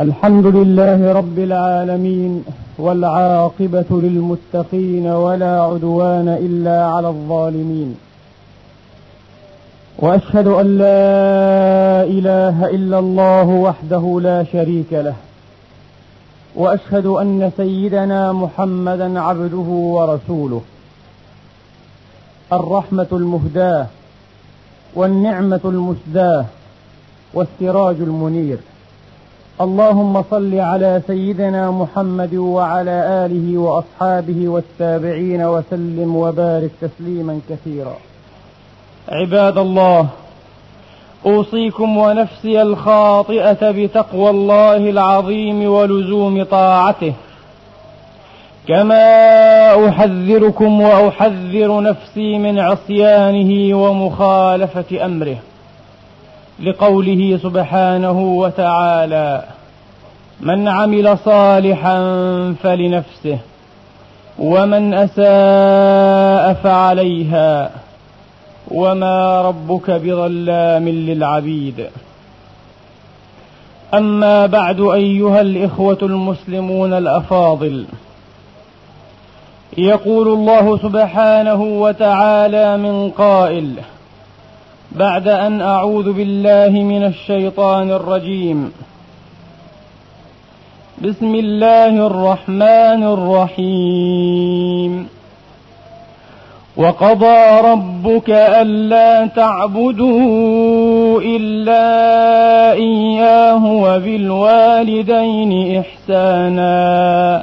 الحمد لله رب العالمين والعاقبة للمتقين ولا عدوان إلا على الظالمين. وأشهد أن لا إله إلا الله وحده لا شريك له. وأشهد أن سيدنا محمدا عبده ورسوله. الرحمة المهداة والنعمة المسداة والسراج المنير. اللهم صل على سيدنا محمد وعلى آله وأصحابه والتابعين وسلم وبارك تسليما كثيرا. عباد الله أوصيكم ونفسي الخاطئة بتقوى الله العظيم ولزوم طاعته. كما أحذركم وأحذر نفسي من عصيانه ومخالفة أمره. لقوله سبحانه وتعالى من عمل صالحا فلنفسه ومن أساء فعليها وما ربك بظلام للعبيد. أما بعد أيها الإخوة المسلمون الأفاضل يقول الله سبحانه وتعالى من قائل بعد أن أعوذ بالله من الشيطان الرجيم بسم الله الرحمن الرحيم. وقضى ربك ألا تعبدوا إلا إياه وبالوالدين إحسانا.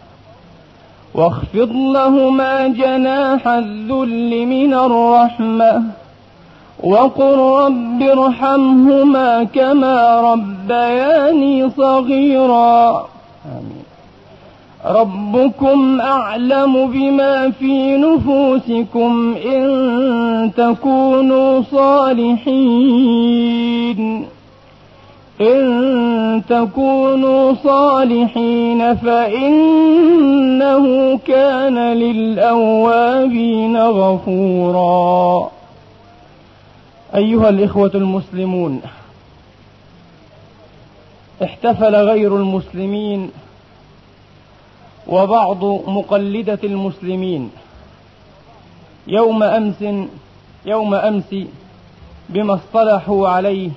واخفض لهما جناح الذل من الرحمة وقل رب ارحمهما كما ربياني صغيرا. آمين. ربكم أعلم بما في نفوسكم إن تكونوا صالحين. إن تكونوا صالحين فإنه كان للأوابين غفورا. أيها الإخوة المسلمون احتفل غير المسلمين وبعض مقلدة المسلمين يوم أمس يوم أمس بما اصطلحوا عليه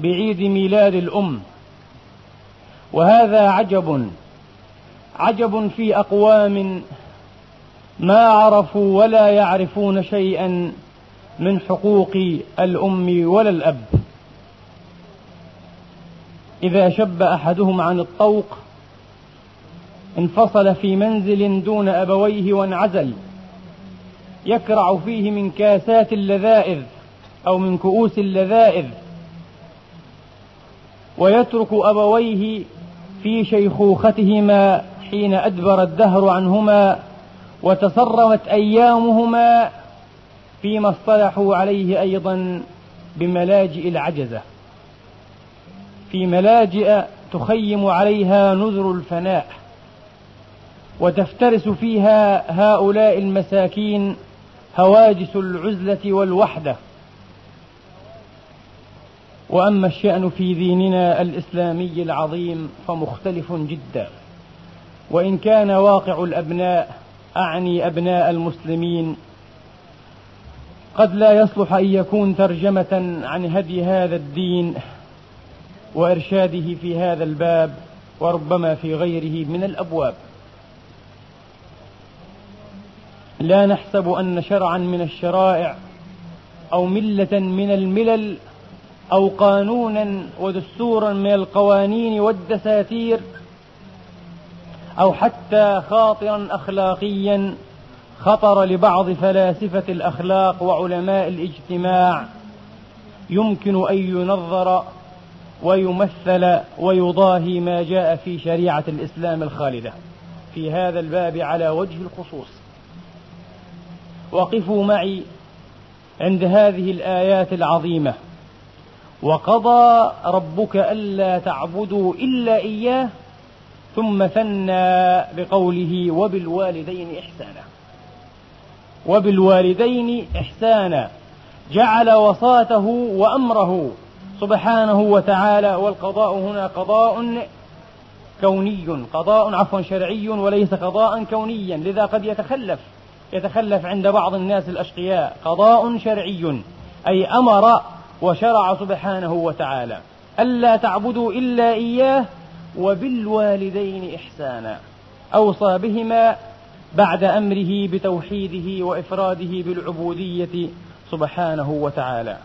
بعيد ميلاد الأم. وهذا عجب عجب في أقوام ما عرفوا ولا يعرفون شيئا من حقوق الأم ولا الأب. إذا شب أحدهم عن الطوق انفصل في منزل دون أبويه وانعزل. يكرع فيه من كاسات اللذائذ أو من كؤوس اللذائذ. ويترك أبويه في شيخوختهما حين أدبر الدهر عنهما وتصرمت أيامهما فيما اصطلحوا عليه أيضا بملاجئ العجزة. في ملاجئ تخيم عليها نذر الفناء وتفترس فيها هؤلاء المساكين هواجس العزلة والوحدة. وأما الشأن في ديننا الإسلامي العظيم فمختلف جدا. وإن كان واقع الأبناء أعني أبناء المسلمين قد لا يصلح أن يكون ترجمة عن هدي هذا الدين وإرشاده في هذا الباب وربما في غيره من الأبواب. لا نحسب أن شرعا من الشرائع أو ملة من الملل أو قانونا ودستورا من القوانين والدساتير أو حتى خاطرا أخلاقيا خطر لبعض فلاسفة الأخلاق وعلماء الاجتماع. يمكن أن ينظر ويمثل ويضاهي ما جاء في شريعة الإسلام الخالدة. في هذا الباب على وجه الخصوص. وقفوا معي عند هذه الآيات العظيمة. وقضى ربك ألا تعبدوا إلا إياه ثم ثنى بقوله وبالوالدين إحسانا. وبالوالدين إحسانا. جعل وصاته وأمره سبحانه وتعالى والقضاء هنا قضاء كوني قضاء عفوا شرعي وليس قضاء كونيا لذا قد يتخلف يتخلف عند بعض الناس الأشقياء. قضاء شرعي أي أمر وشرع سبحانه وتعالى ألا تعبدوا إلا إياه وبالوالدين إحسانا. أوصى بهما بعد أمره بتوحيده وإفراده بالعبودية سبحانه وتعالى.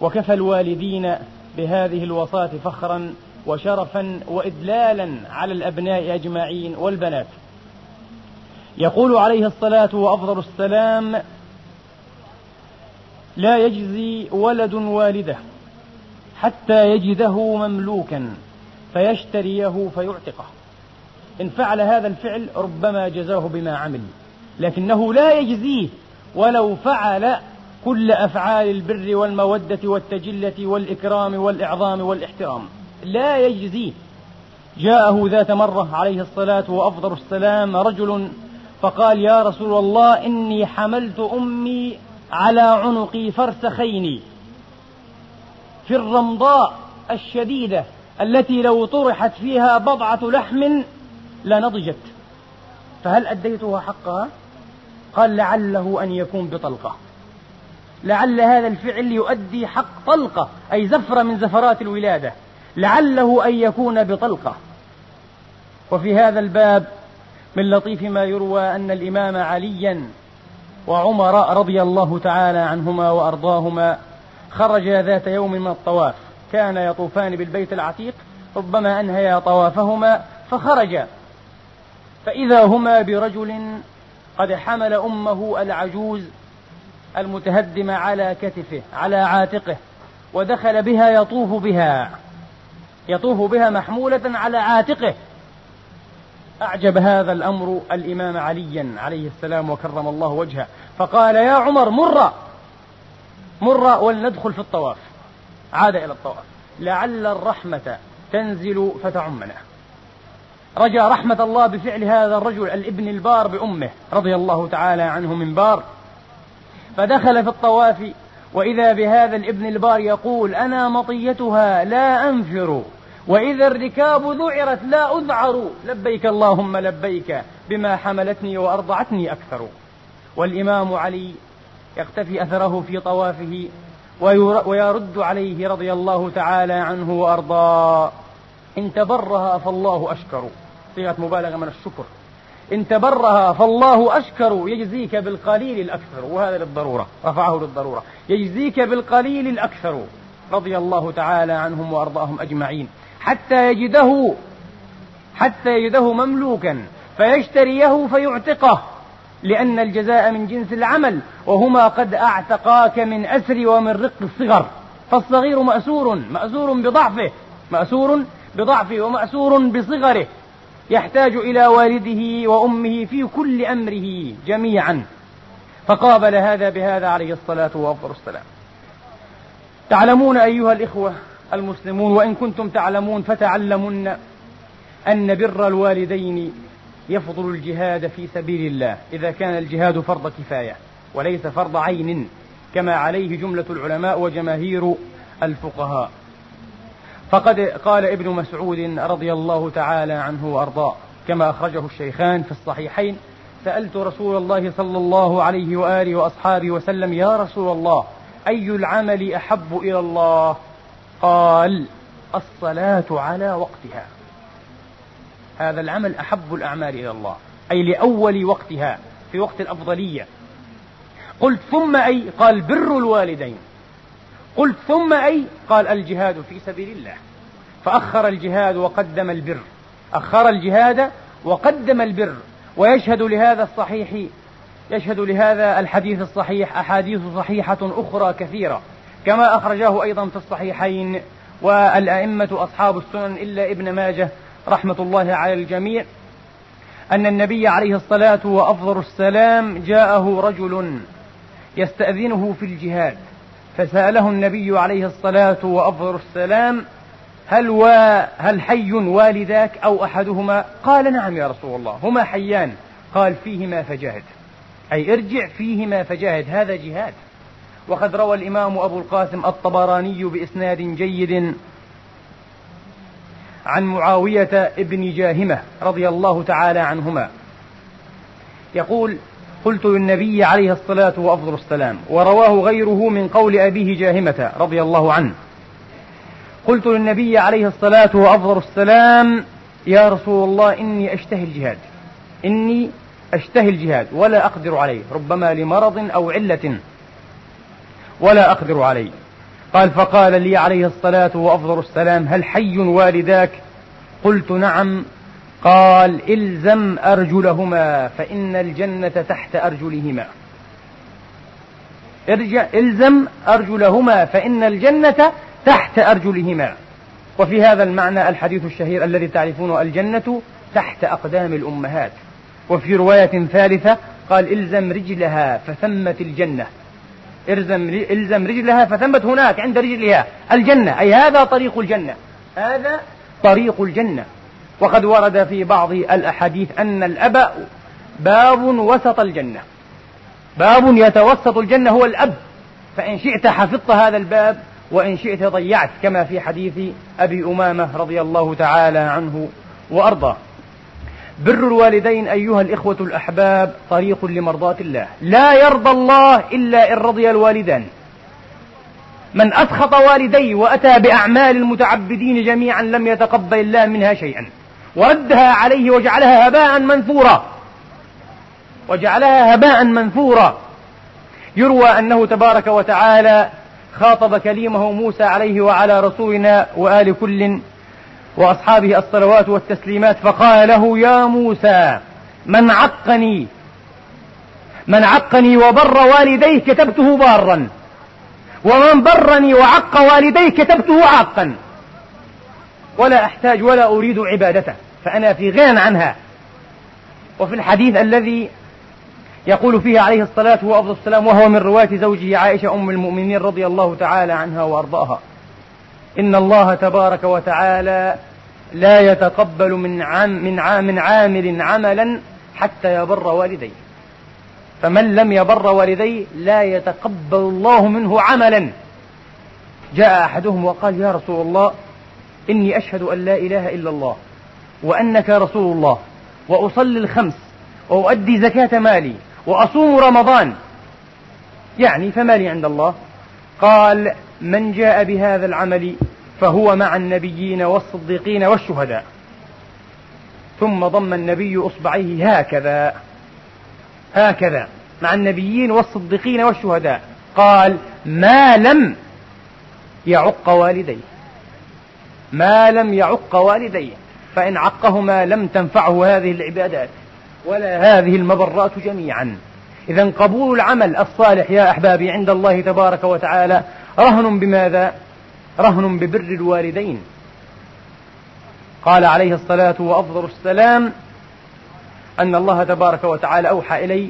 وكفى الوالدين بهذه الوصاة فخرا وشرفا وإدلالا على الأبناء أجمعين والبنات. يقول عليه الصلاة وأفضل السلام لا يجزي ولد والده حتى يجده مملوكا فيشتريه فيعتقه. إن فعل هذا الفعل ربما جزاه بما عمل لكنه لا يجزيه ولو فعل كل أفعال البر والمودة والتجلة والإكرام والإعظام والإحترام. لا يجزيه. جاءه ذات مرة عليه الصلاة وأفضل السلام رجل فقال يا رسول الله إني حملت أمي على عنقي فرسخين في الرمضاء الشديدة التي لو طرحت فيها بضعة لحم لنضجت. فهل أديتها حقها؟ قال لعله أن يكون بطلقة. لعل هذا الفعل يؤدي حق طلقة أي زفرة من زفرات الولادة. لعله أن يكون بطلقة. وفي هذا الباب من لطيف ما يروى أن الإمام عليا وعمر رضي الله تعالى عنهما وأرضاهما خرج ذات يوم من الطواف. كان يطوفان بالبيت العتيق ربما أنهيا طوافهما فخرج. فإذا هما برجل قد حمل أمه العجوز المتهدمة على كتفه على عاتقه ودخل بها يطوف بها يطوف بها محمولة على عاتقه. أعجب هذا الأمر الإمام عليا عليه السلام وكرم الله وجهه. فقال يا عمر مر. مر ولندخل في الطواف. عاد إلى الطواف. لعل الرحمة تنزل فتعمنا. رجا رحمة الله بفعل هذا الرجل الابن البار بأمه رضي الله تعالى عنه من بار. فدخل في الطواف. وإذا بهذا الابن البار يقول أنا مطيتها لا أنفر. وإذا الركاب ذعرت لا أذعر. لبيك اللهم لبيك بما حملتني وأرضعتني أكثر. والإمام علي يقتفي أثره في طوافه ويرد عليه رضي الله تعالى عنه وأرضاه. إن تبرها فالله أشكر. صيغة مبالغة من الشكر. إن تبرها فالله أشكر. يجزيك بالقليل الأكثر. وهذا للضرورة. رفعه للضرورة. يجزيك بالقليل الأكثر. رضي الله تعالى عنهم وأرضاهم أجمعين. حتى يجده حتى يجده مملوكا فيشتريه فيعتقه لأن الجزاء من جنس العمل وهما قد أعتقاك من أسر ومن رق الصغر. فالصغير مأسور مأسور بضعفه مأسور بضعفه ومأسور بصغره. يحتاج إلى والده وأمه في كل أمره جميعا. فقابل هذا بهذا عليه الصلاة والسلام. تعلمون أيها الإخوة المسلمون وإن كنتم تعلمون فتعلمن أن بر الوالدين يفضل الجهاد في سبيل الله إذا كان الجهاد فرض كفاية وليس فرض عين كما عليه جملة العلماء وجماهير الفقهاء. فقد قال ابن مسعود رضي الله تعالى عنه وأرضاه كما أخرجه الشيخان في الصحيحين سألت رسول الله صلى الله عليه وآله وأصحابه وسلم يا رسول الله أي العمل أحب إلى الله؟ قال الصلاة على وقتها. هذا العمل أحب الأعمال إلى الله أي لأول وقتها في وقت الأفضلية. قلت ثم أي قال بر الوالدين. قلت ثم أي قال الجهاد في سبيل الله. فأخر الجهاد وقدم البر. أخر الجهاد وقدم البر. ويشهد لهذا الصحيح يشهد لهذا الحديث الصحيح أحاديث صحيحة أخرى كثيرة. كما أخرجاه أيضا في الصحيحين والأئمة أصحاب السنن إلا ابن ماجه رحمة الله على الجميع أن النبي عليه الصلاة وأفضل السلام جاءه رجل يستأذنه في الجهاد فسأله النبي عليه الصلاة وأفضل السلام هل و... هل حي والداك أو أحدهما؟ قال نعم يا رسول الله هما حيان قال فيهما فجاهد أي ارجع فيهما فجاهد هذا جهاد. وقد روى الإمام أبو القاسم الطبراني بإسناد جيد عن معاوية ابن جاهمة رضي الله تعالى عنهما. يقول قلت للنبي عليه الصلاة وأفضل السلام ورواه غيره من قول أبيه جاهمة رضي الله عنه. قلت للنبي عليه الصلاة وأفضل السلام يا رسول الله إني أشتهي الجهاد. إني أشتهي الجهاد ولا أقدر عليه ربما لمرض أو علة. ولا أقدر عليه. قال فقال لي عليه الصلاة وأفضل السلام هل حي والداك؟ قلت نعم. قال إلزم أرجلهما فإن الجنة تحت أرجلهما. ارجع إلزم أرجلهما فإن الجنة تحت أرجلهما. وفي هذا المعنى الحديث الشهير الذي تعرفونه الجنة تحت أقدام الأمهات. وفي رواية ثالثة قال إلزم رجلها فثمت الجنة. الزم الزم رجلها فثمت هناك عند رجلها. الجنة. أي هذا طريق الجنة. هذا طريق الجنة. وقد ورد في بعض الأحاديث أن الأب باب وسط الجنة. باب يتوسط الجنة هو الأب. فإن شئت حفظت هذا الباب وإن شئت ضيعت كما في حديث أبي أمامة رضي الله تعالى عنه وأرضاه. بر الوالدين أيها الإخوة الأحباب طريق لمرضاة الله. لا يرضى الله إلا إن رضي الوالدان. من أسخط والديه وأتى بأعمال المتعبدين جميعا لم يتقبل الله منها شيئا. وردها عليه وجعلها هباء منثورا. وجعلها هباء منثورا. يروى أنه تبارك وتعالى خاطب كليمه موسى عليه وعلى رسولنا وآل كل وأصحابه الصلوات والتسليمات فقال له يا موسى من عقني من عقني وبر والديه كتبته بارا ومن برني وعق والديه كتبته عاقا ولا أحتاج ولا أريد عبادته فأنا في غنى عنها. وفي الحديث الذي يقول فيه عليه الصلاة والسلام وهو من رواية زوجه عائشة أم المؤمنين رضي الله تعالى عنها وأرضاها. إن الله تبارك وتعالى لا يتقبل من عام من عام من عامل عملا حتى يبر والديه. فمن لم يبر والديه لا يتقبل الله منه عملا. جاء أحدهم وقال يا رسول الله إني أشهد أن لا إله إلا الله وأنك رسول الله وأصلي الخمس وأؤدي زكاة مالي وأصوم رمضان. يعني فما لي عند الله؟ قال من جاء بهذا العمل فهو مع النبيين والصديقين والشهداء. ثم ضم النبي إصبعيه هكذا هكذا مع النبيين والصديقين والشهداء. قال ما لم يعق والديه ما لم يعق والديه فإن عقهما لم تنفعه هذه العبادات ولا هذه المبرات جميعا. إذا قبول العمل الصالح يا أحبابي عند الله تبارك وتعالى رهن بماذا؟ رهن ببر الوالدين. قال عليه الصلاة وأفضل السلام أن الله تبارك وتعالى أوحى إلي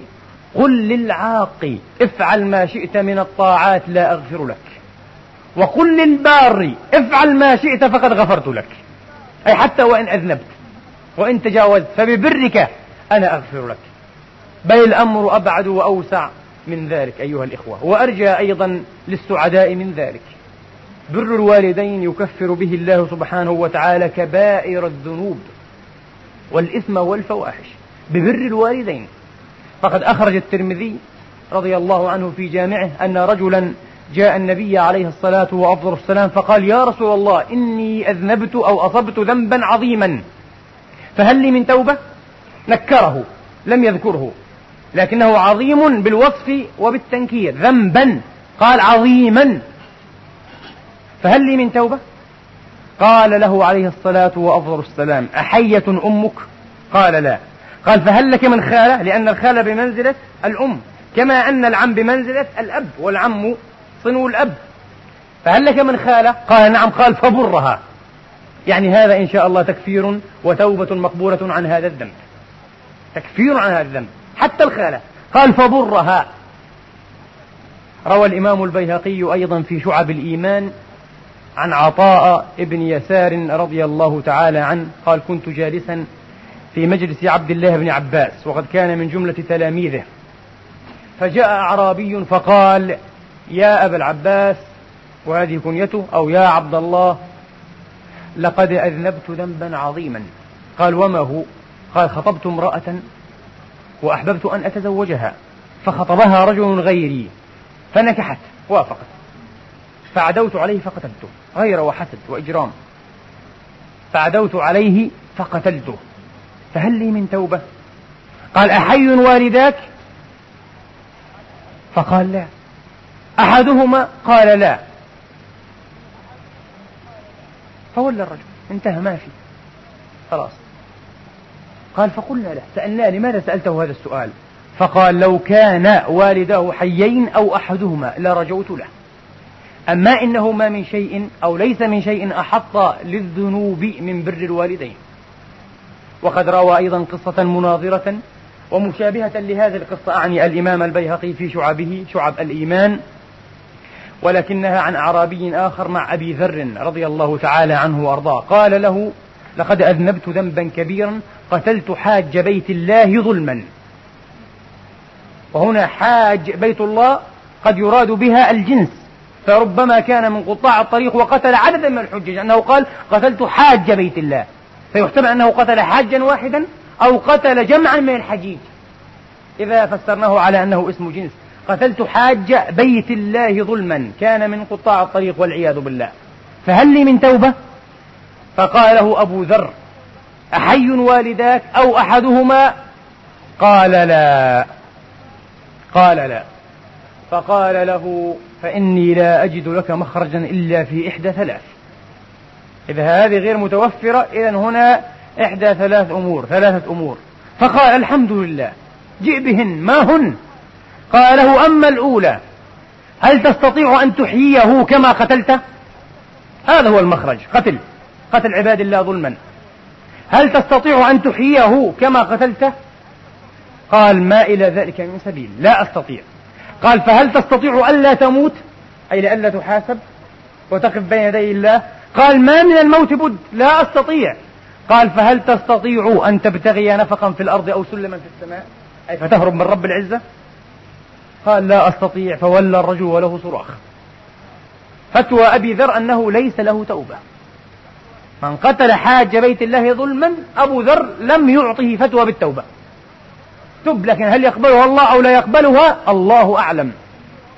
قل للعاق افعل ما شئت من الطاعات لا أغفر لك. وقل للبار افعل ما شئت فقد غفرت لك. أي حتى وإن أذنبت وإن تجاوزت فببرك أنا أغفر لك. بل الأمر أبعد وأوسع من ذلك أيها الإخوة وأرجى أيضا للسعداء من ذلك. بر الوالدين يكفر به الله سبحانه وتعالى كبائر الذنوب والإثم والفواحش. ببر الوالدين. فقد أخرج الترمذي رضي الله عنه في جامعه أن رجلا جاء النبي عليه الصلاة وأفضل السلام فقال يا رسول الله إني أذنبت أو أصبت ذنبا عظيما. فهل لي من توبة؟ نكره لم يذكره. لكنه عظيم بالوصف وبالتنكير. ذنبا. قال عظيما. فهل لي من توبة؟ قال له عليه الصلاة وأفضل السلام أحية أمك؟ قال لا. قال فهل لك من خالة؟ لأن الخالة بمنزلة الأم كما أن العم بمنزلة الأب والعم صنو الأب. فهل لك من خالة؟ قال نعم قال فبرها. يعني هذا إن شاء الله تكفير وتوبة مقبولة عن هذا الذنب. تكفير عن هذا الذنب حتى الخالة. قال فبرها. روى الإمام البيهقي أيضا في شعب الإيمان عن عطاء ابن يسار رضي الله تعالى عنه قال كنت جالسا في مجلس عبد الله بن عباس وقد كان من جملة تلاميذه. فجاء أعرابي فقال يا أبا العباس وهذه كنيته أو يا عبد الله لقد أذنبت ذنبا عظيما. قال وما هو؟ قال خطبت امرأة وأحببت أن أتزوجها فخطبها رجل غيري فنكحت وافقت. فعدوت عليه فقتلته غير وحسد وإجرام. فعدوت عليه فقتلته. فهل لي من توبة؟ قال أحي والداك؟ فقال لا. أحدهما قال لا. فولى الرجل انتهى ما في. خلاص. قال فقلنا له سألناه لماذا سألته هذا السؤال؟ فقال لو كان والداه حيين أو أحدهما لرجوت له. أما إنه ما من شيء أو ليس من شيء أحط للذنوب من بر الوالدين. وقد روى أيضا قصة مناظرة ومشابهة لهذه القصة أعني الإمام البيهقي في شعبه شعب الإيمان ولكنها عن أعرابي آخر مع أبي ذر رضي الله تعالى عنه وأرضاه. قال له لقد أذنبت ذنبا كبيرا قتلت حاج بيت الله ظلما. وهنا حاج بيت الله قد يراد بها الجنس. فربما كان من قطاع الطريق وقتل عددا من الحجج أنه قال قتلت حاج بيت الله. فيحتمل أنه قتل حاجا واحدا أو قتل جمعا من الحجيج. إذا فسرناه على أنه اسم جنس. قتلت حاج بيت الله ظلما كان من قطاع الطريق والعياذ بالله. فهل لي من توبة؟ فقال له أبو ذر أحي والداك أو أحدهما؟ قال لا. قال لا. فقال له فإني لا أجد لك مخرجا إلا في إحدى ثلاث. إذا هذه غير متوفرة إذا هنا إحدى ثلاث أمور ثلاثة أمور. فقال الحمد لله جئ بهن ما هن؟ قال له أما الأولى هل تستطيع أن تحييه كما قتلته؟ هذا هو المخرج قتل قتل عباد الله ظلما. هل تستطيع أن تحييه كما قتلته؟ قال ما إلى ذلك من سبيل لا أستطيع. قال فهل تستطيع ألا تموت؟ أي لألا تحاسب وتقف بين يدي الله. قال ما من الموت بد لا أستطيع. قال فهل تستطيع أن تبتغي نفقا في الأرض أو سلما في السماء؟ أي فتهرب من رب العزة؟ قال لا أستطيع فولى الرجل وله صراخ. فتوى أبي ذر أنه ليس له توبة. من قتل حاج بيت الله ظلما أبو ذر لم يعطه فتوى بالتوبة. تب لكن هل يقبلها الله أو لا يقبلها؟ الله أعلم.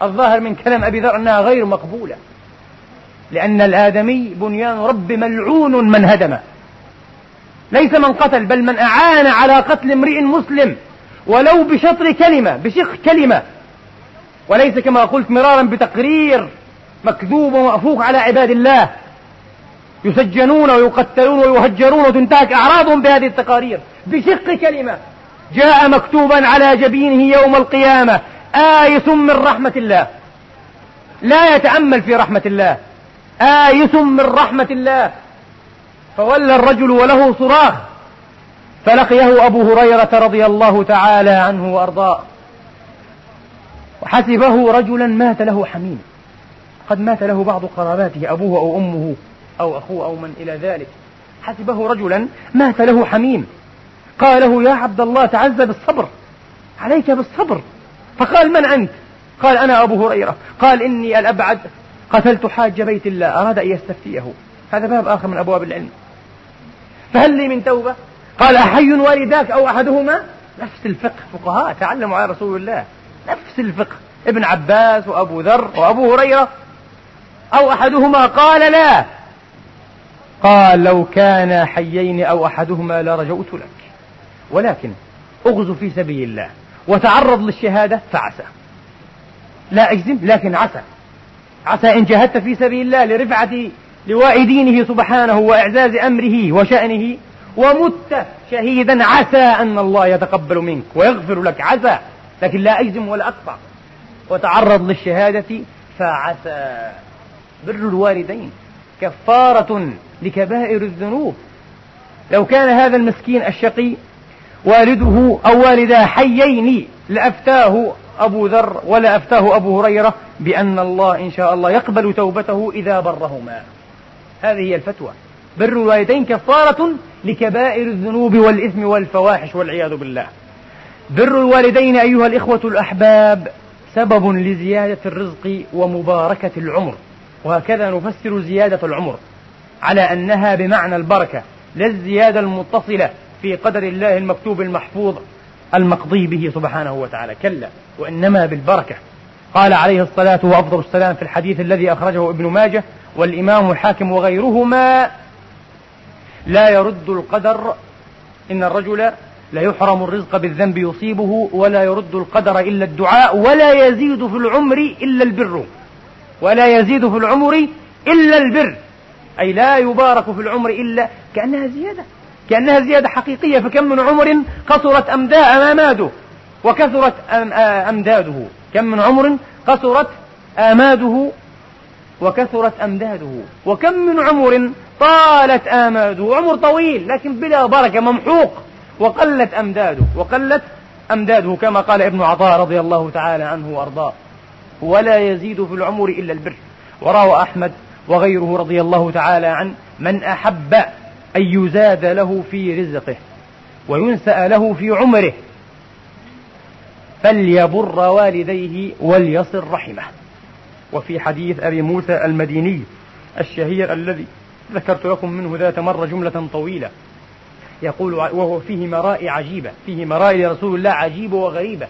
الظاهر من كلام أبي ذر أنها غير مقبولة. لأن الآدمي بنيان رب ملعون من هدمه. ليس من قتل بل من أعان على قتل امرئ مسلم ولو بشطر كلمة بشق كلمة. وليس كما قلت مرارا بتقرير مكذوب ومأفوق على عباد الله. يسجنون ويقتلون ويهجرون وتنتهك أعراضهم بهذه التقارير. بشق كلمة. جاء مكتوبا على جبينه يوم القيامة آيس من رحمة الله. لا يتأمل في رحمة الله. آيس من رحمة الله. فولى الرجل وله صراخ. فلقيه أبو هريرة رضي الله تعالى عنه وأرضاه. وحسبه رجلا مات له حميم. قد مات له بعض قراباته أبوه أو أمه أو أخوه أو من إلى ذلك. حسبه رجلا مات له حميم. قال له يا عبد الله تعز بالصبر. عليك بالصبر. فقال من أنت؟ قال أنا أبو هريرة. قال إني الأبعد. قتلت حاج بيت الله. أراد أن يستفتيه. هذا باب آخر من أبواب العلم. فهل لي من توبة؟ قال أحي والداك أو أحدهما؟ نفس الفقه فقهاء تعلموا على رسول الله. نفس الفقه. ابن عباس وأبو ذر وأبو هريرة. أو أحدهما؟ قال لا. قال لو كان حيين أو أحدهما لرجوت لك. ولكن اغزو في سبيل الله وتعرض للشهادة فعسى. لا أجزم لكن عسى. عسى إن جاهدت في سبيل الله لرفعة لواء دينه سبحانه وإعزاز أمره وشأنه ومت شهيدا عسى أن الله يتقبل منك ويغفر لك. عسى لكن لا أجزم ولا أقطع. وتعرض للشهادة فعسى. بر الوالدين. كفارة لكبائر الذنوب. لو كان هذا المسكين الشقي والده أو والداه حيين لأفتاه أبو ذر ولا أفتاه أبو هريرة بأن الله إن شاء الله يقبل توبته إذا برهما. هذه هي الفتوى. بر الوالدين كفارة لكبائر الذنوب والإثم والفواحش والعياذ بالله. بر الوالدين أيها الإخوة الأحباب سبب لزيادة الرزق ومباركة العمر. وهكذا نفسر زيادة العمر على أنها بمعنى البركة لا الزيادة المتصلة في قدر الله المكتوب المحفوظ المقضي به سبحانه وتعالى. كلا وإنما بالبركة. قال عليه الصلاة وأفضل السلام في الحديث الذي أخرجه ابن ماجه والإمام الحاكم وغيرهما لا يرد القدر إن الرجل لا يحرم الرزق بالذنب يصيبه ولا يرد القدر إلا الدعاء ولا يزيد في العمر إلا البر. ولا يزيد في العمر إلا البر. أي لا يبارك في العمر إلا كأنها زيادة. كأنها زيادة حقيقية فكم من عمر قصرت أمداء أماده وكثرت أمداده. كم من عمر قصرت آماده وكثرت أمداده. وكم من عمر طالت آماده. عمر طويل لكن بلا بركة ممحوق. وقلت أمداده وقلت أمداده كما قال ابن عطاء رضي الله تعالى عنه وأرضاه. ولا يزيد في العمر إلا البر. وروى أحمد وغيره رضي الله تعالى عن من أحب أن يزاد له في رزقه وينسأ له في عمره. فليبر والديه وليصل رحمه. وفي حديث أبي موسى المديني الشهير الذي ذكرت لكم منه ذات مرة جملة طويلة. يقول وهو فيه مرائي عجيبة فيه مرائي لرسول الله عجيبة وغريبة.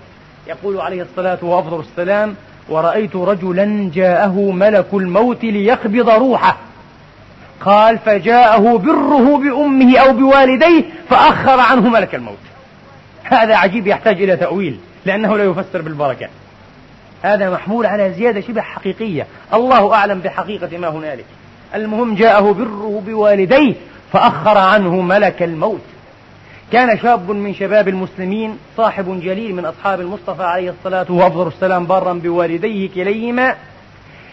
يقول عليه الصلاة وأفضل السلام ورأيت رجلا جاءه ملك الموت ليقبض روحه. قال فجاءه بره بأمه أو بوالديه فأخر عنه ملك الموت. هذا عجيب يحتاج إلى تأويل لأنه لا يفسر بالبركة. هذا محمول على زيادة شبه حقيقية. الله أعلم بحقيقة ما هنالك. المهم جاءه بره بوالديه فأخر عنه ملك الموت. كان شاب من شباب المسلمين صاحب جليل من أصحاب المصطفى عليه الصلاة وأفضل السلام بارا بوالديه كليهما.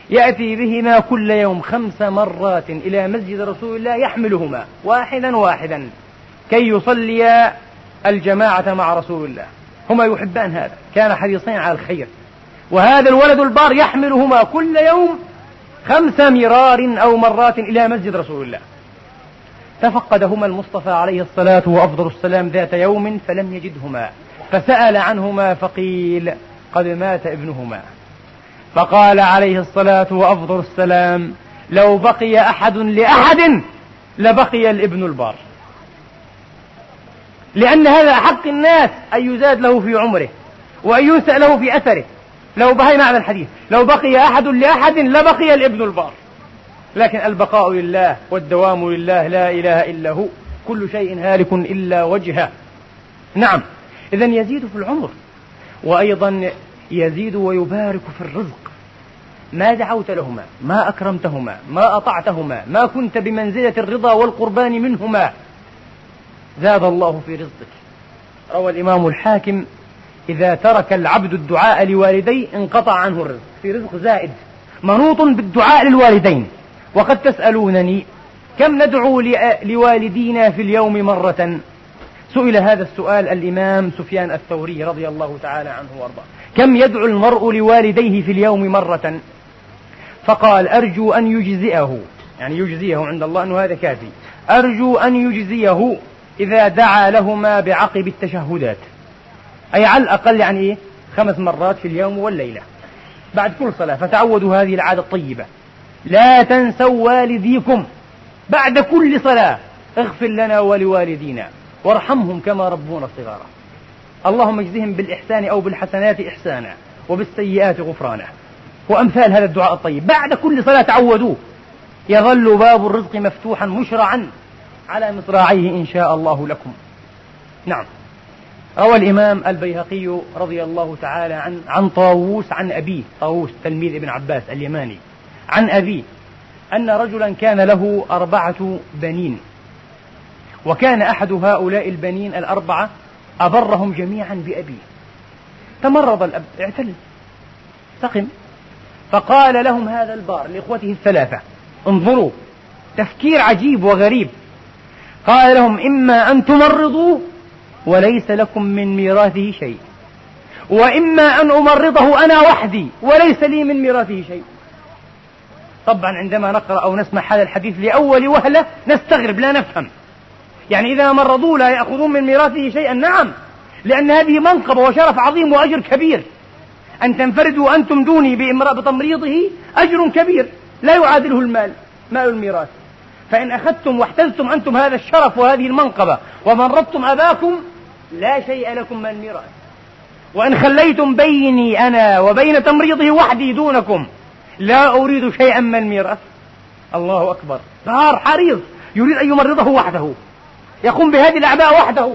يأتي بهما كل يوم خمس مرات إلى مسجد رسول الله يحملهما واحدا واحدا. كي يصلي الجماعة مع رسول الله. هما يحبان هذا. كان حريصين على الخير. وهذا الولد البار يحملهما كل يوم خمس مرار أو مرات إلى مسجد رسول الله. تفقدهما المصطفى عليه الصلاة وأفضل السلام ذات يوم فلم يجدهما. فسأل عنهما فقيل قد مات ابنهما. فقال عليه الصلاة وأفضل السلام لو بقي أحد لأحد لبقي الابن البار. لأن هذا أحق الناس أن يزاد له في عمره وأن ينسأ له في أثره. لو بهي معنى الحديث لو بقي أحد لأحد لبقي الابن البار. لكن البقاء لله والدوام لله لا إله إلا هو كل شيء هالك إلا وجهه. نعم إذا يزيد في العمر. وأيضا يزيد ويبارك في الرزق. ما دعوت لهما ما أكرمتهما ما أطعتهما ما كنت بمنزلة الرضا والقربان منهما. زاد الله في رزقك. روى الإمام الحاكم إذا ترك العبد الدعاء لوالديه انقطع عنه الرزق. في رزق زائد. منوط بالدعاء للوالدين. وقد تسألونني كم ندعو لوالدينا في اليوم مرة؟ سئل هذا السؤال الإمام سفيان الثوري رضي الله تعالى عنه وأرضاه. كم يدعو المرء لوالديه في اليوم مرة؟ فقال أرجو أن يجزئه. يعني يجزيه عند الله أنه هذا كافي. أرجو أن يجزيه إذا دعا لهما بعقب التشهدات. أي على الأقل يعني إيه؟ خمس مرات في اليوم والليلة. بعد كل صلاة فتعودوا هذه العادة الطيبة. لا تنسوا والديكم. بعد كل صلاة اغفر لنا ولوالدينا. وارحمهم كما ربونا صغارا. اللهم اجزهم بالإحسان أو بالحسنات إحسانا وبالسيئات غفرانا. وأمثال هذا الدعاء الطيب. بعد كل صلاة تعودوه. يظل باب الرزق مفتوحا مشرعا على مصراعيه إن شاء الله لكم. نعم. روى الإمام البيهقي رضي الله تعالى عن عن طاووس عن أبيه. طاووس تلميذ ابن عباس اليماني. عن أبيه. أن رجلا كان له أربعة بنين. وكان أحد هؤلاء البنين الأربعة أبرهم جميعا بأبيه. تمرض الأب اعتل. سقم. فقال لهم هذا البار لإخوته الثلاثة انظروا تفكير عجيب وغريب. قال لهم إما أن تمرضوا وليس لكم من ميراثه شيء وإما أن أمرضه أنا وحدي وليس لي من ميراثه شيء. طبعا عندما نقرأ أو نسمع هذا الحديث لأول وهلة نستغرب لا نفهم. يعني إذا مرضوا لا يأخذون من ميراثه شيئا. نعم لأن هذه منقبة وشرف عظيم وأجر كبير. أن تنفردوا أنتم دوني بتمريضه أجر كبير لا يعادله المال مال الميراث. فإن أخذتم واحتزتم أنتم هذا الشرف وهذه المنقبة ومرضتم أباكم لا شيء لكم من الميراث. وإن خليتم بيني أنا وبين تمريضه وحدي دونكم لا أريد شيئا من الميراث. الله أكبر. بار حريص يريد أن يمرضه وحده. يقوم بهذه الأعباء وحده.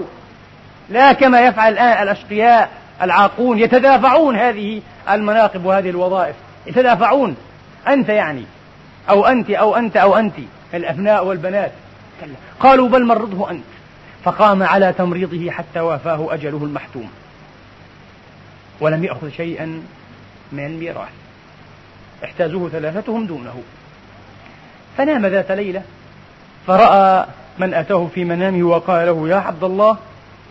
لا كما يفعل الآن الأشقياء العاقون يتدافعون هذه المناقب وهذه الوظائف. يتدافعون. أنت يعني. أو أنت أو أنت أو أنت. الأبناء والبنات. قالوا بل مرضه أنت. فقام على تمريضه حتى وافاه أجله المحتوم. ولم يأخذ شيئا من الميراث احتاجوه ثلاثتهم دونه. فنام ذات ليلة فرأى من أتاه في منامه وقال له يا عبد الله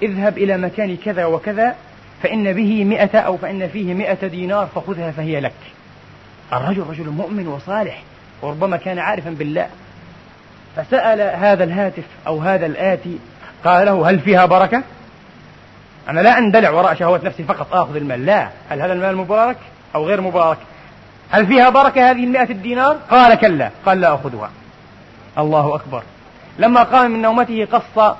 اذهب إلى مكان كذا وكذا فإن به مئة أو فإن فيه مئة دينار فخذها فهي لك. الرجل رجل مؤمن وصالح وربما كان عارفا بالله. فسأل هذا الهاتف أو هذا الآتي قال له هل فيها بركة؟ أنا لا أندلع وراء شهوة نفسي فقط آخذ المال. لا. هل هذا المال مبارك أو غير مبارك؟ هل فيها بركة هذه المئة الدينار؟ قال كلا. قال لا أخذها. الله أكبر. لما قام من نومته قص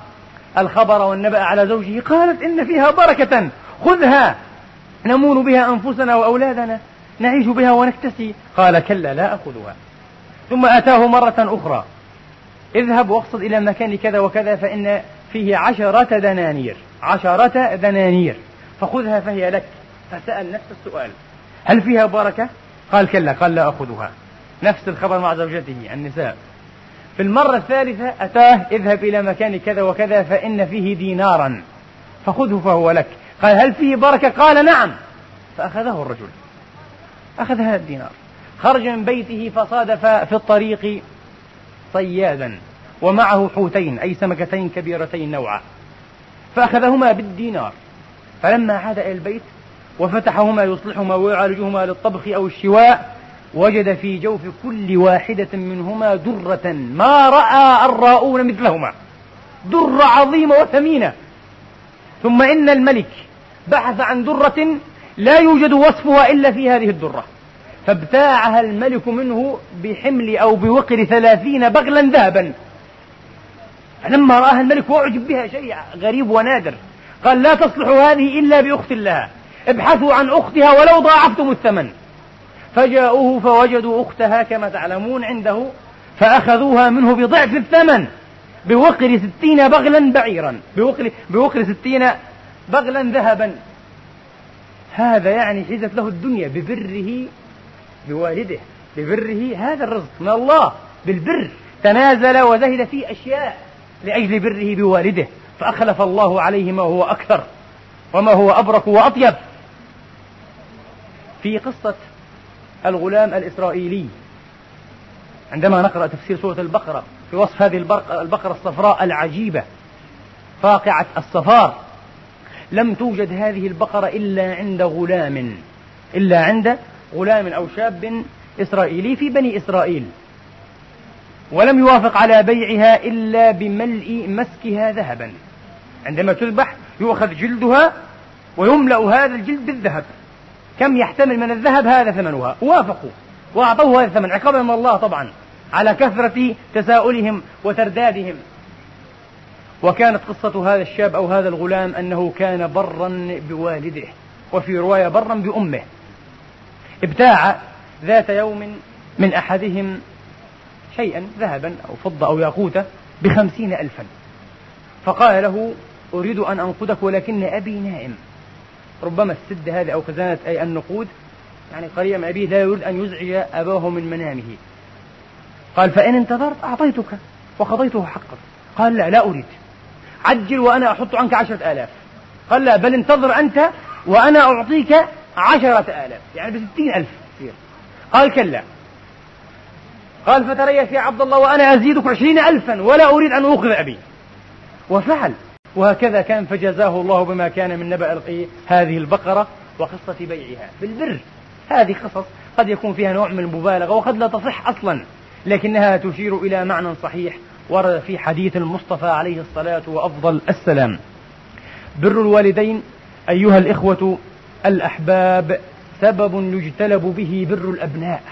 الخبر والنبأ على زوجه قالت إن فيها بركة خذها نمون بها أنفسنا وأولادنا نعيش بها ونكتسي. قال كلا لا أخذها. ثم أتاه مرة أخرى. اذهب واقصد إلى مكان كذا وكذا فإن فيه عشرة دنانير. عشرة دنانير. فخذها فهي لك. فسأل نفس السؤال. هل فيها بركة؟ قال كلا قال لا أخذها. نفس الخبر مع زوجته النساء. في المرة الثالثة أتاه اذهب إلى مكان كذا وكذا فإن فيه دينارا فخذه فهو لك. قال هل فيه بركة؟ قال نعم. فأخذه الرجل. أخذ هذا الدينار. خرج من بيته فصادف في الطريق صيادا ومعه حوتين أي سمكتين كبيرتين نوعا. فأخذهما بالدينار. فلما عاد إلى البيت وفتحهما يصلحهما ويعالجهما للطبخ أو الشواء وجد في جوف كل واحدة منهما درة ما رأى الراؤون مثلهما. درة عظيمة وثمينة. ثم إن الملك بحث عن درة لا يوجد وصفها إلا في هذه الدرة. فابتاعها الملك منه بحمل أو بوقر ثلاثين بغلا ذهبا. فلما رآها الملك وأعجب بها شيء غريب ونادر. قال لا تصلح هذه إلا بأخت لها ابحثوا عن أختها ولو ضاعفتم الثمن. فجاءوه فوجدوا أختها كما تعلمون عنده فأخذوها منه بضعف الثمن بوقر ستين بغلا بعيرا بوقر, بوقر ستين بغلا ذهبا. هذا يعني حيزت له الدنيا ببره بوالده ببره هذا الرزق من الله بالبر. تنازل وزهد في أشياء لأجل بره بوالده فأخلف الله عليه ما هو أكثر وما هو أبرك وأطيب. في قصة الغلام الإسرائيلي. عندما نقرأ تفسير سورة البقرة في وصف هذه البقرة الصفراء العجيبة فاقعة الصفار لم توجد هذه البقرة إلا عند غلام إلا عند غلام أو شاب إسرائيلي في بني إسرائيل. ولم يوافق على بيعها إلا بملء مسكها ذهبا. عندما تذبح يؤخذ جلدها ويملأ هذا الجلد بالذهب. كم يحتمل من الذهب هذا ثمنها؟ وافقوا. وأعطوه هذا الثمن. عقابا من الله طبعا. على كثرة تساؤلهم وتردادهم. وكانت قصة هذا الشاب أو هذا الغلام أنه كان برا بوالده. وفي رواية برا بأمه. ابتاع ذات يوم من أحدهم شيئا ذهبا أو فضة أو ياقوتة بخمسين ألفا. فقال له أريد أن أنقذك ولكن أبي نائم. ربما السد هذه أو خزانة أي النقود يعني قرية من أبيه لا يريد أن يزعج أباه من منامه. قال فإن انتظرت أعطيتك وقضيته حقك. قال لا لا أريد. عجل وأنا أحط عنك عشرة آلاف. قال لا بل انتظر أنت وأنا أعطيك عشرة آلاف. يعني بستين ألف قال كلا. قال فتريث يا عبد الله وأنا أزيدك عشرين ألفا ولا أريد أن أوقظ أبي. وفعل. وهكذا كان فجزاه الله بما كان من نبأ هذه البقرة وقصة بيعها. بالبر هذه قصص قد يكون فيها نوع من المبالغة وقد لا تصح أصلا لكنها تشير إلى معنى صحيح ورد في حديث المصطفى عليه الصلاة وأفضل السلام. بر الوالدين أيها الإخوة الأحباب سبب يجتلب به بر الأبناء.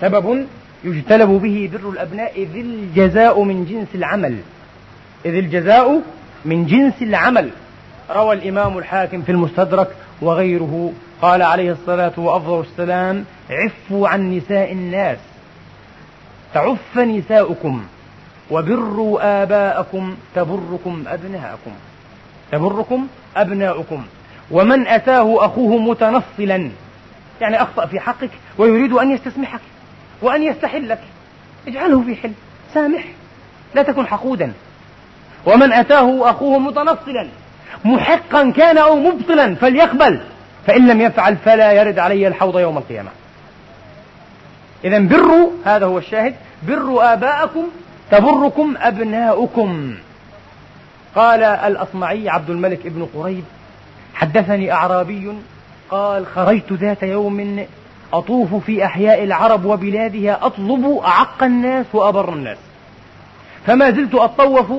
سبب يجتلب به بر الأبناء إذ الجزاء من جنس العمل. إذ الجزاء من جنس العمل. روى الإمام الحاكم في المستدرك وغيره. قال عليه الصلاة وأفضل السلام عفوا عن نساء الناس. تعف نساؤكم وبروا آباءكم تبركم أبناءكم. تبركم أبناؤكم. ومن أتاه أخوه متنصلا. يعني أخطأ في حقك ويريد أن يستسمحك وأن يستحلك. اجعله في حل. سامح. لا تكن حقودا. ومن أتاه أخوه متنصلا محقا كان أو مبطلا فليقبل فإن لم يفعل فلا يرد علي الحوض يوم القيامة. إذا بروا هذا هو الشاهد بروا آباءكم تبركم أبناؤكم. قال الأصمعي عبد الملك ابن قريب حدثني أعرابي قال خرجت ذات يوم أطوف في أحياء العرب وبلادها أطلب أعق الناس وأبر الناس. فما زلت أطوف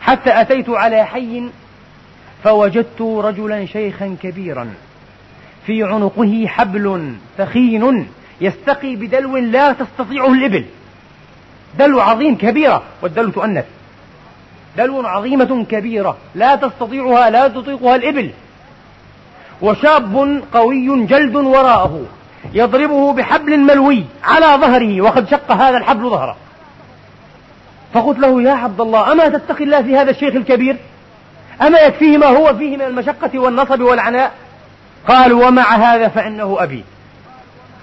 حتى أتيت على حي فوجدت رجلا شيخا كبيرا في عنقه حبل ثخين يستقي بدلو لا تستطيعه الإبل. دلو عظيم كبيرة والدلو تؤنث. دلو عظيمة كبيرة لا تستطيعها لا تطيقها الإبل. وشاب قوي جلد وراءه يضربه بحبل ملوي على ظهره وقد شق هذا الحبل ظهره. فقلت له يا عبد الله أما تتقي الله في هذا الشيخ الكبير؟ أما يكفيه ما هو فيه من المشقة والنصب والعناء؟ قال ومع هذا فإنه أبي.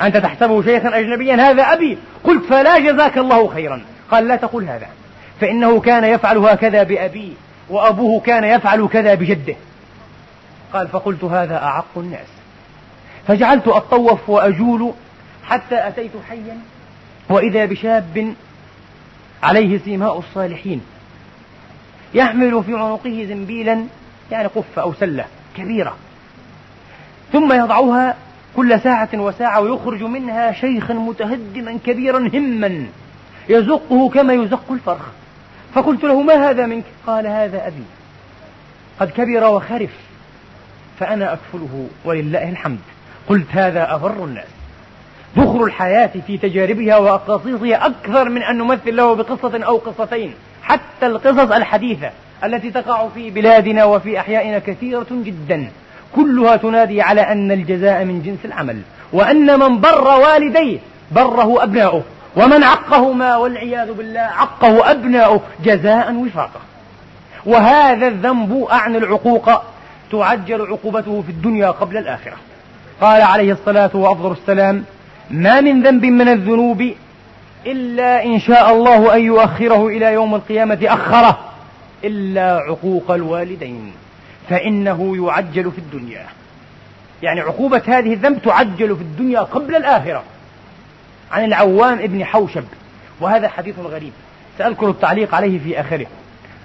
أنت تحسبه شيخا أجنبيا هذا أبي. قلت فلا جزاك الله خيرا. قال لا تقل هذا. فإنه كان يفعل هكذا بأبيه وأبوه كان يفعل كذا بجده. قال فقلت هذا أعق الناس. فجعلت أطوف وأجول حتى أتيت حيا وإذا بشاب عليه سيماء الصالحين. يحمل في عنقه زنبيلا يعني قفة أو سلة كبيرة. ثم يضعها كل ساعة وساعة ويخرج منها شيخا متهدما كبيرا هما. يزقه كما يزق الفرخ. فقلت له ما هذا منك؟ قال هذا أبي. قد كبر وخرف فأنا أكفله ولله الحمد. قلت هذا أبر الناس. ذخر الحياة في تجاربها وأقاصيصها أكثر من أن نمثل له بقصة أو قصتين حتى القصص الحديثة التي تقع في بلادنا وفي أحيائنا كثيرة جدا. كلها تنادي على أن الجزاء من جنس العمل وأن من بر والديه بره أبناؤه ومن عقهما والعياذ بالله عقه أبناؤه جزاء وفاقا. وهذا الذنب أعني العقوق تعجل عقوبته في الدنيا قبل الآخرة. قال عليه الصلاة وأفضل السلام ما من ذنب من الذنوب إلا إن شاء الله أن يؤخره إلى يوم القيامة أخره إلا عقوق الوالدين. فإنه يعجل في الدنيا. يعني عقوبة هذه الذنب تعجل في الدنيا قبل الآخرة. عن العوام ابن حوشب. وهذا حديث غريب. سأذكر التعليق عليه في آخره.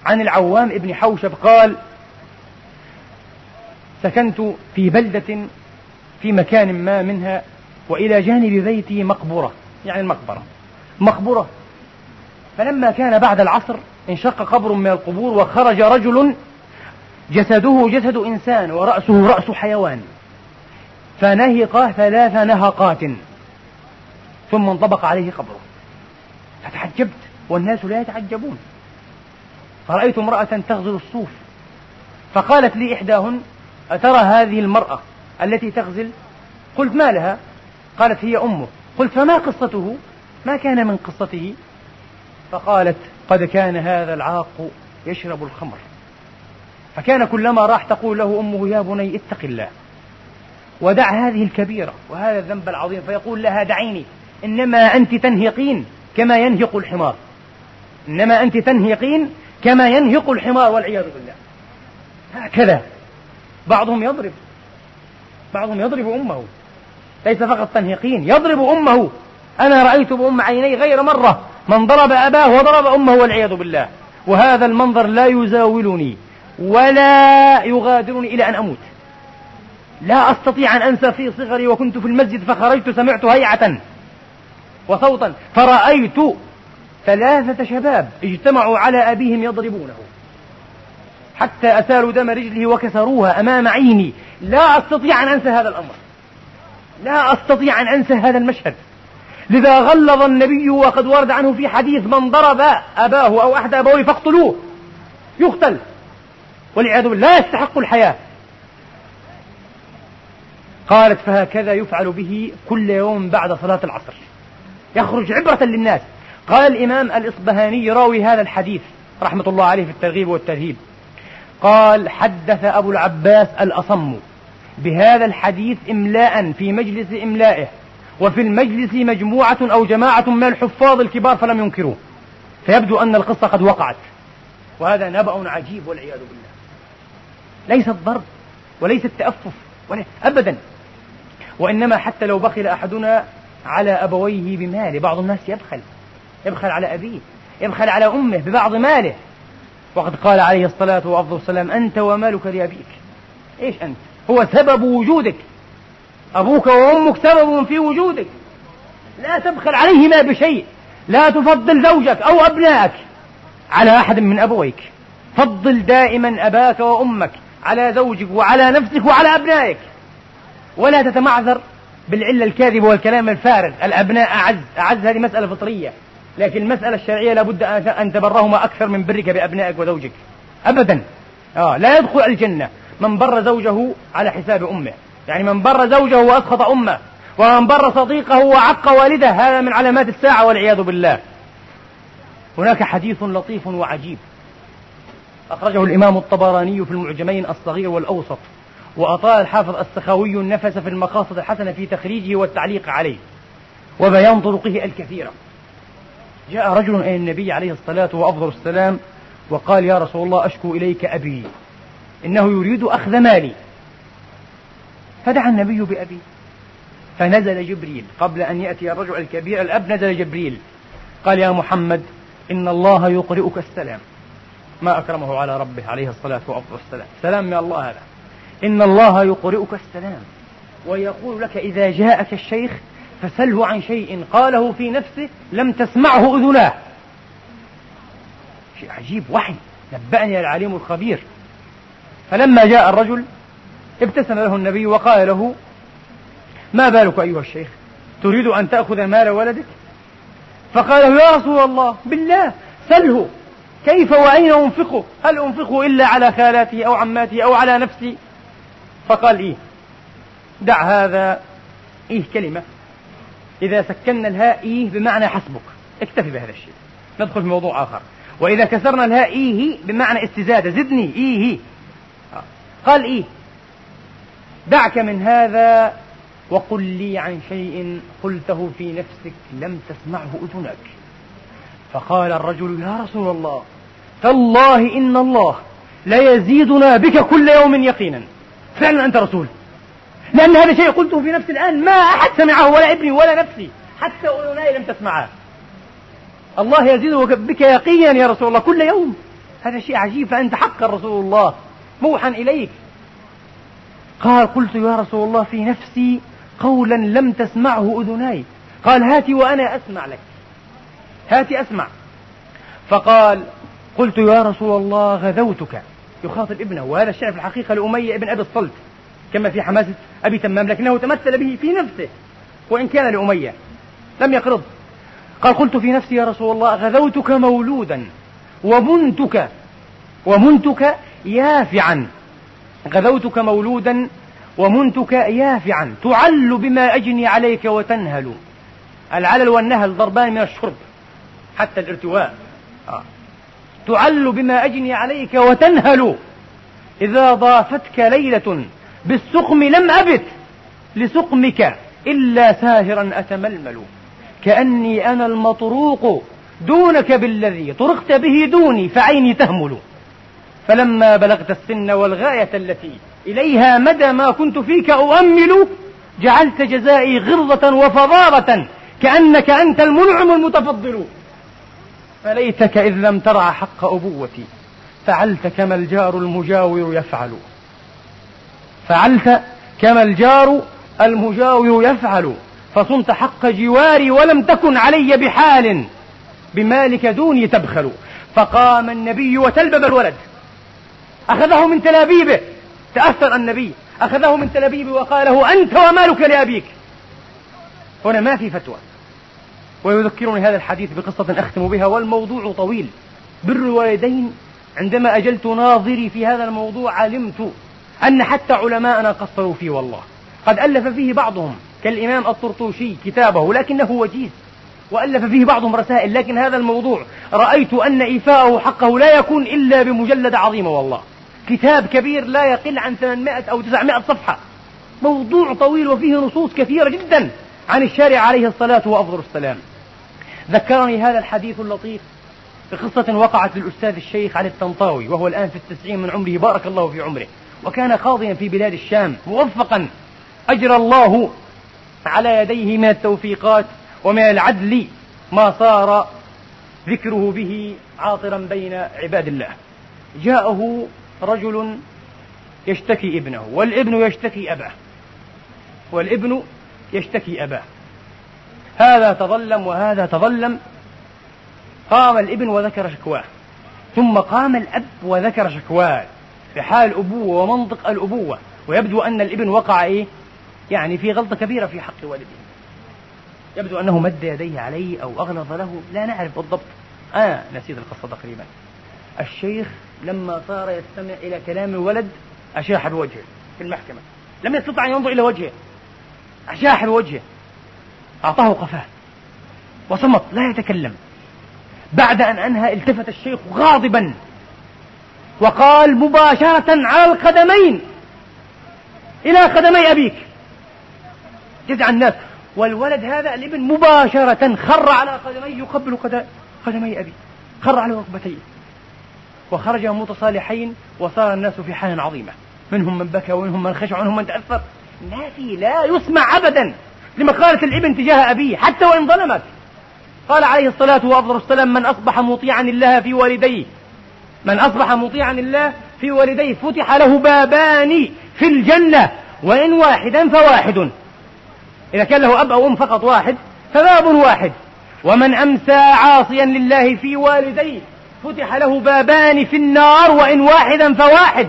عن العوام ابن حوشب قال سكنت في بلدة في مكان ما منها وإلى جانب بيتي مقبرة يعني المقبرة. مقبرة. فلما كان بعد العصر انشق قبر من القبور وخرج رجل جسده جسد إنسان ورأسه رأس حيوان. فنهق ثلاث نهقات. ثم انطبق عليه قبره. فتعجبت والناس لا يتعجبون. فرأيت امرأة تغزل الصوف. فقالت لي إحداهن أترى هذه المرأة التي تغزل؟ قلت ما لها؟ قالت هي أمه. قلت فما قصته؟ ما كان من قصته؟ فقالت قد كان هذا العاق يشرب الخمر. فكان كلما راح تقول له أمه يا بني اتق الله. ودع هذه الكبيرة وهذا الذنب العظيم. فيقول لها دعيني إنما أنت تنهقين كما ينهق الحمار. إنما أنت تنهقين كما ينهق الحمار والعياذ بالله. هكذا. بعضهم يضرب. بعضهم يضرب أمه. ليس فقط تنهقين يضرب أمه. أنا رأيت بأم عيني غير مرة. من ضرب أباه وضرب أمه والعياذ بالله. وهذا المنظر لا يزاولني ولا يغادرني إلى أن أموت. لا أستطيع أن أنسى في صغري وكنت في المسجد فخرجت سمعت هيعة وصوتا. فرأيت ثلاثة شباب اجتمعوا على أبيهم يضربونه. حتى أسالوا دم رجله وكسروها أمام عيني. لا أستطيع أن أنسى هذا الأمر. لا أستطيع أن أنسى هذا المشهد. لذا غلظ النبي وقد ورد عنه في حديث من ضرب أباه أو أحد أبويه فاقتلوه. يقتل. والعياذ بالله لا يستحق الحياة. قالت فهكذا يفعل به كل يوم بعد صلاة العصر. يخرج عبرة للناس. قال الإمام الإصبهاني راوي هذا الحديث رحمة الله عليه في الترغيب والترهيب. قال حدث أبو العباس الأصم. بهذا الحديث إملاء في مجلس إملائه وفي المجلس مجموعة أو جماعة من الحفاظ الكبار فلم ينكروه. فيبدو أن القصة قد وقعت وهذا نبأ عجيب والعياذ بالله. ليس الضرب وليس التأفف ولا أبدا. وإنما حتى لو بخل أحدنا على أبويه بماله بعض الناس يبخل يبخل على أبيه يبخل على أمه ببعض ماله. وقد قال عليه الصلاة والسلام أنت ومالك لأبيك. إيش أنت؟ هو سبب وجودك. أبوك وأمك سبب في وجودك. لا تبخل عليهما بشيء. لا تفضل زوجك أو أبنائك على أحد من أبويك. فضل دائما أباك وأمك على زوجك وعلى نفسك وعلى أبنائك. ولا تتمعذر بالعلة الكاذبة والكلام الفارغ. الأبناء أعز أعز هذه مسألة فطرية. لكن المسألة الشرعية لابد أن تبرهما أكثر من برك بأبنائك وزوجك. أبدا. آه لا يدخل الجنة. من بر زوجه على حساب أمه. يعني من بر زوجه وأسخط أمه. ومن بر صديقه وعق والده. هذا من علامات الساعة والعياذ بالله. هناك حديث لطيف وعجيب. أخرجه الإمام الطبراني في المعجمين الصغير والأوسط. وأطال الحافظ السخاوي النفس في المقاصد الحسنة في تخريجه والتعليق عليه. وبيان طرقه الكثيرة. جاء رجل إلى النبي عليه الصلاة وأفضل السلام وقال يا رسول الله أشكو إليك أبي. إنه يريد أخذ مالي. فدعا النبي بأبيه فنزل جبريل. قبل أن يأتي الرجل الكبير الأب نزل جبريل. قال يا محمد إن الله يقرئك السلام. ما أكرمه على ربه عليه الصلاة والسلام. سلام من الله هذا. إن الله يقرئك السلام. ويقول لك إذا جاءك الشيخ فسله عن شيء قاله في نفسه لم تسمعه أذناه. شيء عجيب وحي. نبأني العليم الخبير. فلما جاء الرجل ابتسم له النبي وقال له ما بالك أيها الشيخ؟ تريد أن تأخذ مال ولدك؟ فقال يا رسول الله بالله سله كيف وأين أنفقه؟ هل أنفقه إلا على خالاتي أو عماتي أو على نفسي؟ فقال إيه دع هذا إيه كلمة إذا سكنا الهاء إيه بمعنى حسبك. اكتفي بهذا الشيء. ندخل في موضوع آخر. وإذا كسرنا الهاء إيه بمعنى استزادة زدني إيه. قال إيه؟ دعك من هذا وقل لي عن شيء قلته في نفسك لم تسمعه أذنك. فقال الرجل يا رسول الله تالله إن الله ليزيدنا بك كل يوم يقينا. فعلا أنت رسول. لأن هذا شيء قلته في نفسي الآن ما أحد سمعه ولا ابني ولا نفسي. حتى أذناي لم تسمعاه الله يزيد بك يقينا يا رسول الله كل يوم. هذا شيء عجيب فأنت حقا رسول الله. موحى إليك. قال قلت يا رسول الله في نفسي قولا لم تسمعه أذناي. قال هاتي وأنا أسمع لك. هاتي أسمع. فقال قلت يا رسول الله غذوتك. يخاطب ابنه. وهذا الشعر في الحقيقة لأمية ابن أبي الصلت. كما في حماسة أبي تمام لكنه تمثل به في نفسه. وإن كان لأمية لم يقرض. قال قلت في نفسي يا رسول الله غذوتك مولودا. ومنتك ومنتك يافعا. غذوتك مولودا ومنتك يافعا. تعل بما أجني عليك وتنهل. العلل والنهل ضربان من الشرب حتى الارتواء. آه. تعل بما أجني عليك وتنهل. إذا ضافتك ليلة بالسقم لم أبت لسقمك إلا ساهرا أتململ. كأني أنا المطروق دونك بالذي طرقت به دوني فعيني تهمل. فلما بلغت السن والغاية التي إليها مدى ما كنت فيك أؤمل جعلت جزائي غلظة وفظاظة كأنك أنت المنعم المتفضل. فليتك إذ لم ترع حق أبوتي فعلت كما الجار المجاور يفعل. فعلت كما الجار المجاور يفعل فصنت حق جواري ولم تكن علي بحال بمالك دوني تبخل. فقام النبي وتلبب الولد. أخذه من تلابيبه تأثر النبي. أخذه من تلابيبه وقال له أنت ومالك لأبيك. هنا ما في فتوى. ويذكرني هذا الحديث بقصة أختم بها والموضوع طويل. بر الوالدين عندما أجلت ناظري في هذا الموضوع علمت أن حتى علماءنا قصروا فيه والله. قد ألف فيه بعضهم كالإمام الطرطوشي كتابه لكنه وجيز وألف فيه بعضهم رسائل لكن هذا الموضوع رأيت أن إيفاءه حقه لا يكون إلا بمجلد عظيم والله. كتاب كبير لا يقل عن 800 أو 900 صفحة. موضوع طويل وفيه نصوص كثيرة جدا عن الشارع عليه الصلاة وأفضل السلام. ذكرني هذا الحديث اللطيف بقصة وقعت للأستاذ الشيخ علي الطنطاوي وهو الآن في التسعين من عمره بارك الله في عمره وكان قاضيا في بلاد الشام موفقا أجرى الله على يديه من التوفيقات ومن العدل ما صار ذكره به عاطرا بين عباد الله. جاءه رجل يشتكي ابنه والابن يشتكي أباه والابن يشتكي أباه. هذا تظلم وهذا تظلم. قام الابن وذكر شكواه ثم قام الأب وذكر شكواه في حال الأبوة ومنطق الأبوة. ويبدو أن الابن وقع إيه؟ يعني في غلطة كبيرة في حق والده. يبدو أنه مد يديه عليه أو أغلظ له. لا نعرف بالضبط. أنا آه نسيت القصة تقريبا. الشيخ لما صار يستمع إلى كلام الولد أشاح بوجهه في المحكمة. لم يستطع أن ينظر إلى وجهه. أشاح بوجهه. أعطاه قفاه. وصمت. لا يتكلم. بعد أن أنهى التفت الشيخ غاضبا. وقال مباشرة على القدمين إلى قدمي أبيك. جزع الناس. والولد هذا الابن مباشرة خر على قدميه يقبل قدمي أبي. خر على ركبتيه. وخرج متصالحين وصار الناس في حال عظيمة. منهم من بكى ومنهم من خشع ومنهم من تأثر. ما في لا يسمع أبدا لمقالة الإبن تجاه أبيه حتى وإن ظلمت. قال عليه الصلاة وأفضل السلام من أصبح مطيعا الله في والديه. من أصبح مطيعا الله في والديه فتح له بابان في الجنة وإن واحدا فواحد. إذا كان له أب أو أم فقط واحد فباب واحد. ومن أمسى عاصيا لله في والديه. فتح له بابان في النار وإن واحدا فواحد.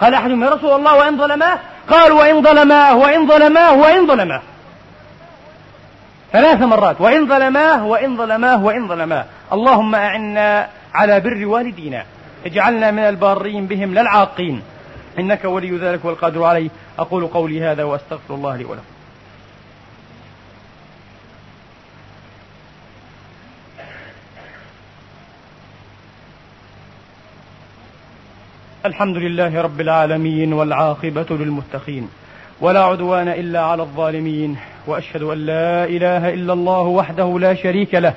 قال أحدهم يا رسول الله وإن ظلماه قال وإن ظلماه وإن ظلماه وإن ظلماه ثلاث مرات وإن ظلماه وإن ظلماه وإن ظلماه اللهم أعنا على بر والدينا. اجعلنا من البارين بهم لا العاقين. إنك ولي ذلك والقادر عليه. أقول قولي هذا وأستغفر الله لي ولكم. الحمد لله رب العالمين والعاقبة للمتقين ولا عدوان إلا على الظالمين وأشهد أن لا إله إلا الله وحده لا شريك له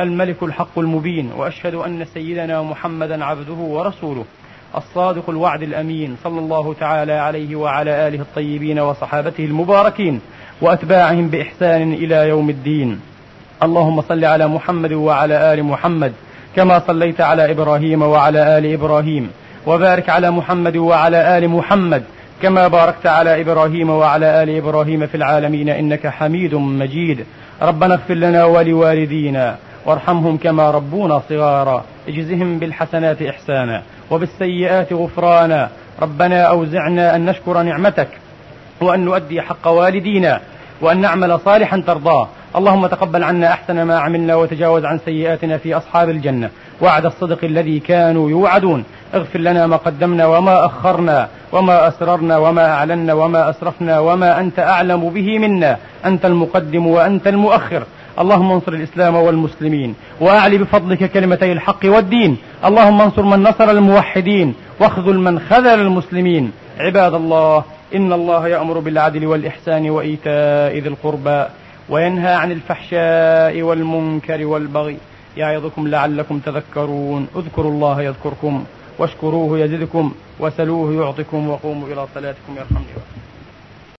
الملك الحق المبين وأشهد أن سيدنا محمدا عبده ورسوله الصادق الوعد الأمين صلى الله تعالى عليه وعلى آله الطيبين وصحابته المباركين وأتباعهم بإحسان إلى يوم الدين. اللهم صل على محمد وعلى آل محمد كما صليت على إبراهيم وعلى آل إبراهيم وبارك على محمد وعلى آل محمد كما باركت على إبراهيم وعلى آل إبراهيم في العالمين إنك حميد مجيد. ربنا اغفر لنا ولوالدينا وارحمهم كما ربونا صغارا. اجزهم بالحسنات إحسانا وبالسيئات غفرانا. ربنا أوزعنا أن نشكر نعمتك وأن نؤدي حق والدينا وأن نعمل صالحا ترضاه. اللهم تقبل عنا أحسن ما عملنا وتجاوز عن سيئاتنا في أصحاب الجنة. وعد الصدق الذي كانوا يوعدون. اغفر لنا ما قدمنا وما أخرنا وما أسررنا وما أعلنا وما أسرفنا وما أنت أعلم به منا. أنت المقدم وأنت المؤخر. اللهم انصر الإسلام والمسلمين وأعلي بفضلك كلمتي الحق والدين. اللهم انصر من نصر الموحدين واخذل من خذل المسلمين. عباد الله إن الله يأمر بالعدل والإحسان وإيتاء ذي القربى وينهى عن الفحشاء والمنكر والبغي. يعظكم لعلكم تذكرون. اذكروا الله يذكركم واشكروه يزدكم وسلوه يعطكم وقوموا إلى صلاتكم يرحمني.